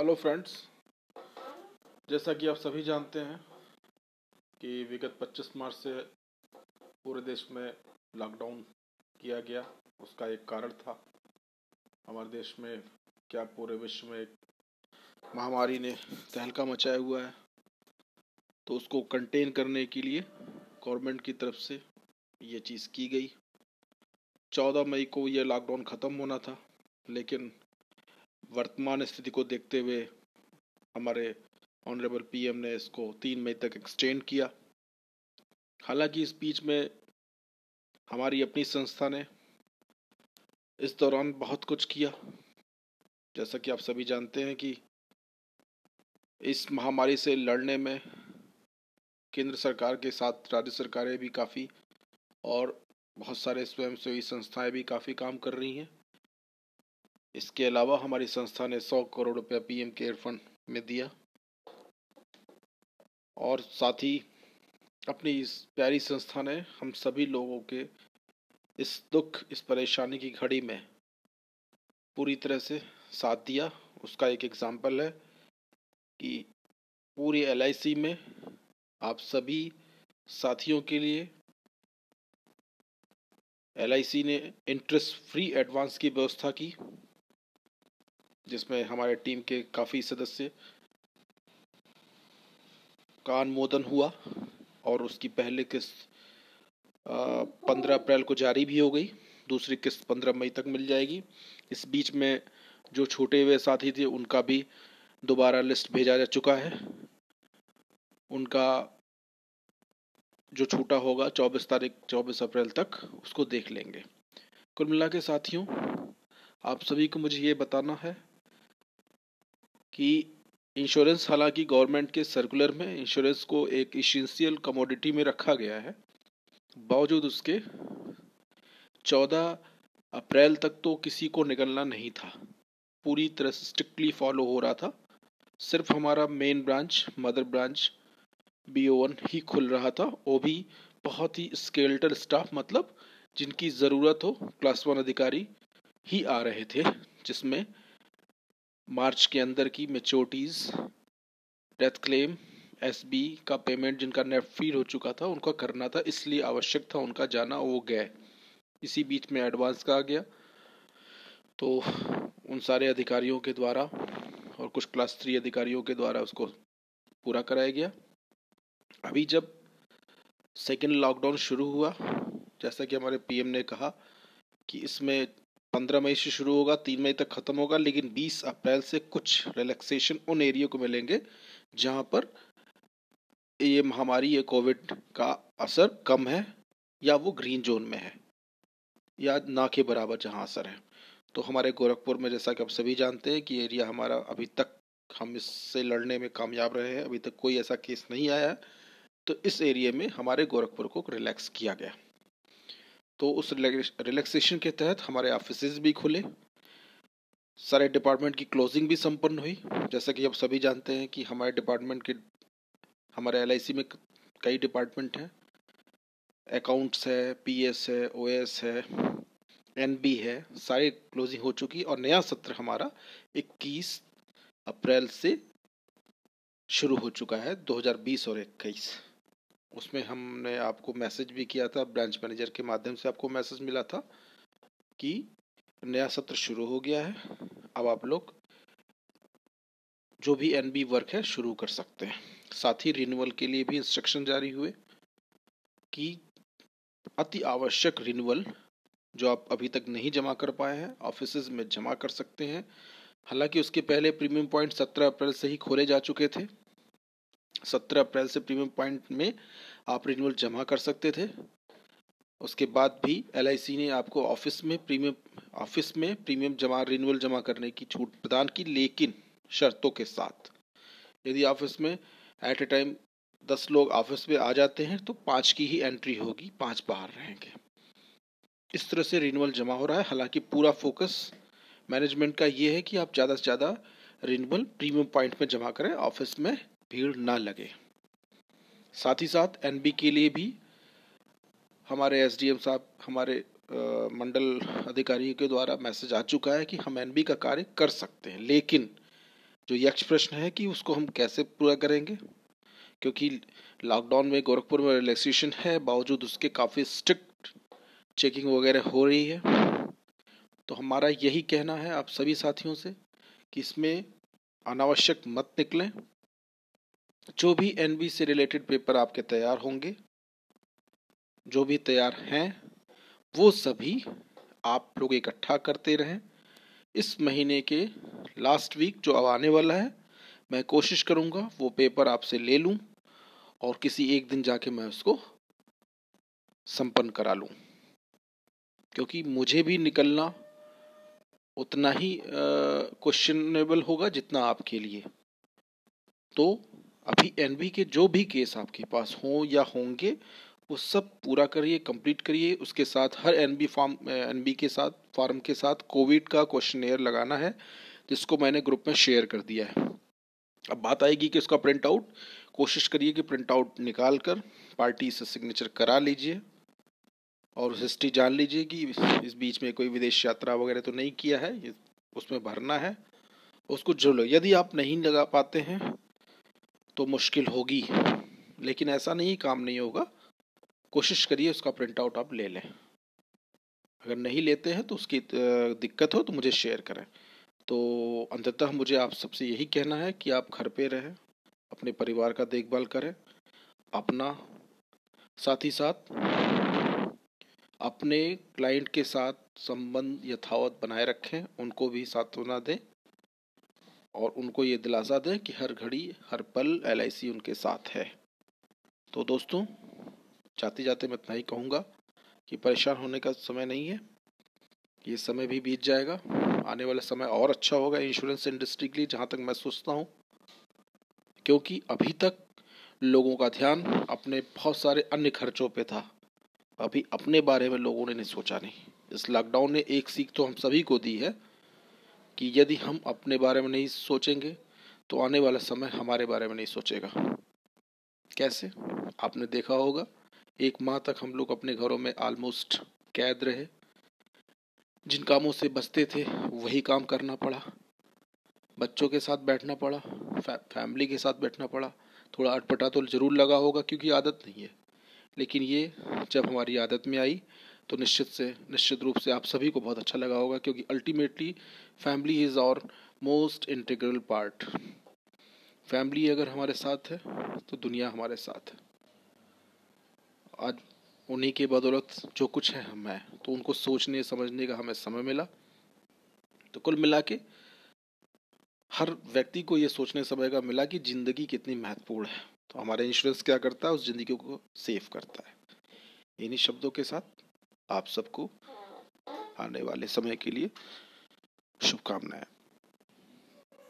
Hello friends जैसा कि आप सभी जानते हैं कि विगत 25 मार्च से पूरे देश में लॉकडाउन किया गया। उसका एक कारण था। हमारे देश में क्या पूरे विश्व में एक महामारी ने तहलका मचाया हुआ है तो उसको कंटेन करने के लिए गवर्नमेंट की तरफ़ से ये चीज़ की गई। चौदह मई को ये लॉकडाउन ख़त्म होना था, लेकिन वर्तमान स्थिति को देखते हुए हमारे ऑनरेबल पीएम ने इसको तीन मई तक एक्सटेंड किया। हालाँकि इस बीच में हमारी अपनी संस्था ने इस दौरान बहुत कुछ किया। जैसा कि आप सभी जानते हैं कि इस महामारी से लड़ने में केंद्र सरकार के साथ राज्य सरकारें भी काफ़ी और बहुत सारे स्वयंसेवी संस्थाएँ भी काफ़ी काम कर रही हैं। इसके अलावा हमारी संस्था ने सौ करोड़ रुपया पीएम केयर फंड में दिया। और साथ ही अपनी इस प्यारी संस्था ने हम सभी लोगों के इस दुख, इस परेशानी की घड़ी में पूरी तरह से साथ दिया। उसका एक एग्ज़ाम्पल है कि पूरी एलआईसी में आप सभी साथियों के लिए एलआईसी ने इंटरेस्ट फ्री एडवांस की व्यवस्था की। जिसमें हमारे टीम के काफ़ी सदस्य का अनुमोदन हुआ और उसकी पहले किस्त पंद्रह अप्रैल को जारी भी हो गई। दूसरी किस्त पंद्रह मई तक मिल जाएगी। इस बीच में जो छूटे हुए साथी थे, उनका भी दोबारा लिस्ट भेजा जा चुका है। उनका जो छूटा होगा चौबीस तारीख, चौबीस अप्रैल तक, उसको देख लेंगे। कुल मिला के साथियों, आप सभी को मुझे ये बताना है कि इंश्योरेंस हालाँकि गवर्नमेंट के सर्कुलर में इंश्योरेंस को एक इसेंशियल कमोडिटी में रखा गया है। बावजूद उसके 14 अप्रैल तक तो किसी को निकलना नहीं था। पूरी तरह स्ट्रिक्टली फॉलो हो रहा था। सिर्फ़ हमारा main branch mother branch B O one ही खुल रहा था। वो भी बहुत ही स्केल्टर स्टाफ मतलब जिनकी ज़रूरत हो क्लास वन अधिकारी ही आ रहे थे, जिसमें मार्च के अंदर की मेचोरिटीज़ डेथ क्लेम एसबी का पेमेंट जिनका नेट फ़ीड हो चुका था, उनका करना था, इसलिए आवश्यक था उनका जाना, वो गए इसी बीच में एडवांस का आ गया। तो उन सारे अधिकारियों के द्वारा और कुछ क्लास थ्री अधिकारियों के द्वारा उसको पूरा कराया गया। अभी जब सेकेंड लॉकडाउन शुरू हुआ, जैसा कि हमारे पीएम ने कहा कि इसमें पंद्रह मई से शुरू होगा, तीन मई तक ख़त्म होगा, लेकिन बीस अप्रैल से कुछ रिलैक्सेशन उन एरिया को मिलेंगे जहाँ पर ये महामारी, ये कोविड का असर कम है या वो ग्रीन जोन में है या ना के बराबर जहाँ असर है। तो हमारे गोरखपुर में जैसा कि आप सभी जानते हैं कि एरिया हमारा अभी तक हम इससे लड़ने में कामयाब रहे हैं, अभी तक कोई ऐसा केस नहीं आया तो इस एरिया में हमारे गोरखपुर को रिलैक्स किया गया। तो उस रिलैक्सेशन के तहत हमारे ऑफ़िस भी खुले। सारे डिपार्टमेंट की क्लोजिंग भी संपन्न हुई। जैसा कि आप सभी जानते हैं कि हमारे डिपार्टमेंट के, हमारे एलआईसी में कई डिपार्टमेंट हैं। अकाउंट्स है पीएस है ओएस है एनबी है, सारी क्लोजिंग हो चुकी और नया सत्र हमारा 21 अप्रैल से शुरू हो चुका है 2020 और 21 उसमें हमने आपको मैसेज भी किया था, ब्रांच मैनेजर के माध्यम से आपको मैसेज मिला था कि नया सत्र शुरू हो गया है, अब आप लोग जो भी एनबी वर्क है शुरू कर सकते हैं। साथ ही रिन्यूअल के लिए भी इंस्ट्रक्शन जारी हुए कि अति आवश्यक रिन्यूअल जो आप अभी तक नहीं जमा कर पाए हैं ऑफ़िस में जमा कर सकते हैं। हालाँकि उसके पहले प्रीमियम पॉइंट सत्रह अप्रैल से ही खोले जा चुके थे। सत्रह अप्रैल से प्रीमियम पॉइंट में आप रिन्यूअल जमा कर सकते थे। उसके बाद भी एलआईसी ने आपको ऑफ़िस में प्रीमियम ऑफ़िस में प्रीमियम जमा रिन्यूअल जमा करने की छूट प्रदान की, लेकिन शर्तों के साथ। यदि ऑफ़िस में एट ए टाइम दस लोग ऑफ़िस में आ जाते हैं तो पाँच की ही एंट्री होगी, पाँच बाहर रहेंगे। इस तरह से रिन्यूअल जमा हो रहा है। हालाँकि पूरा फोकस मैनेजमेंट का ये है कि आप ज़्यादा से ज़्यादा रिन्यूअल प्रीमियम पॉइंट में जमा करें ऑफ़िस में भीड़ ना लगे। साथ ही साथ एनबी के लिए भी हमारे एसडीएम साहब, हमारे मंडल अधिकारियों के द्वारा मैसेज आ चुका है कि हम एनबी का कार्य कर सकते हैं। लेकिन जो यक्ष प्रश्न है कि उसको हम कैसे पूरा करेंगे? क्योंकि लॉकडाउन में गोरखपुर में रिलैक्सेशन है, बावजूद उसके काफ़ी स्ट्रिक्ट चेकिंग वगैरह हो रही है। तो हमारा यही कहना है आप सभी साथियों से कि इसमें अनावश्यक मत निकलें। जो भी एनबी से रिलेटेड पेपर आपके तैयार होंगे, जो भी तैयार हैं, वो सभी आप लोग इकट्ठा करते रहें। इस महीने के लास्ट वीक जो अब आने वाला है, मैं कोशिश करूँगा वो पेपर आपसे ले लूँ और किसी एक दिन जाके मैं उसको संपन्न करा लूँ। क्योंकि मुझे भी निकलना उतना ही क्वेश्चनेबल होगा जितना आपके लिए। तो अभी एनबी के जो भी केस आपके पास हों या होंगे, वो सब पूरा करिए कंप्लीट करिए। उसके साथ हर एनबी फॉर्म एनबी के साथ फॉर्म के साथ कोविड का क्वेश्चन लगाना है, जिसको मैंने ग्रुप में शेयर कर दिया है। अब बात आएगी कि उसका प्रिंट आउट कोशिश करिए कि प्रिंट आउट निकाल कर पार्टी से सिग्नेचर करा लीजिए और हिस्ट्री जान लीजिए कि इस बीच में कोई विदेश यात्रा वगैरह तो नहीं किया है उसमें भरना है। उसको जो यदि आप नहीं लगा पाते हैं तो मुश्किल होगी। लेकिन ऐसा नहीं, काम नहीं होगा। कोशिश करिए उसका प्रिंट आउट आप ले लें। अगर नहीं लेते हैं तो उसकी दिक्कत हो तो मुझे शेयर करें। तो अंततः मुझे आप सबसे यही कहना है कि आप घर पे रहें, अपने परिवार का देखभाल करें, अपना साथ ही साथ, अपने क्लाइंट के साथ संबंध यथावत बनाए रखें, उनको भी सांत्वना दें। और उनको ये दिलासा दें कि हर घड़ी, हर पल एलआईसी उनके साथ है। तो दोस्तों जाते जाते मैं इतना ही कहूँगा कि परेशान होने का समय नहीं है। ये समय भी बीत जाएगा। आने वाला समय और अच्छा होगा इंश्योरेंस इंडस्ट्री के लिए, जहाँ तक मैं सोचता हूँ। क्योंकि अभी तक लोगों का ध्यान अपने बहुत सारे अन्य खर्चों पे था। अभी अपने बारे में लोगों ने नहीं सोचा नहीं। इस लॉकडाउन ने एक सीख तो हम सभी को दी है। कि यदि हम अपने बारे में नहीं सोचेंगे तो आने वाला समय हमारे बारे में नहीं सोचेगा। कैसे? आपने देखा होगा एक माह तक हम लोग अपने घरों में ऑलमोस्ट कैद रहे। जिन कामों से बचते थे वही काम करना पड़ा। बच्चों के साथ बैठना पड़ा फै, फैमिली के साथ बैठना पड़ा। थोड़ा अटपटा तो ज़रूर लगा होगा क्योंकि आदत नहीं है। लेकिन ये जब हमारी आदत में आई तो निश्चित से, निश्चित रूप से आप सभी को बहुत अच्छा लगा होगा, क्योंकि ultimately family is our most integral part family अगर हमारे साथ है तो दुनिया हमारे साथ है। आज उन्हीं की बदौलत जो कुछ है, हम हैं। तो उनको सोचने, समझने का हमें समय मिला। तो कुल मिला के हर व्यक्ति को ये सोचने समय का मिला कि ज़िंदगी कितनी महत्वपूर्ण है। तो हमारा इंश्योरेंस क्या करता है? उस ज़िंदगी को सेफ़ करता है। इन्हीं शब्दों के साथ आप सबको आने वाले समय के लिए शुभकामनाएँ।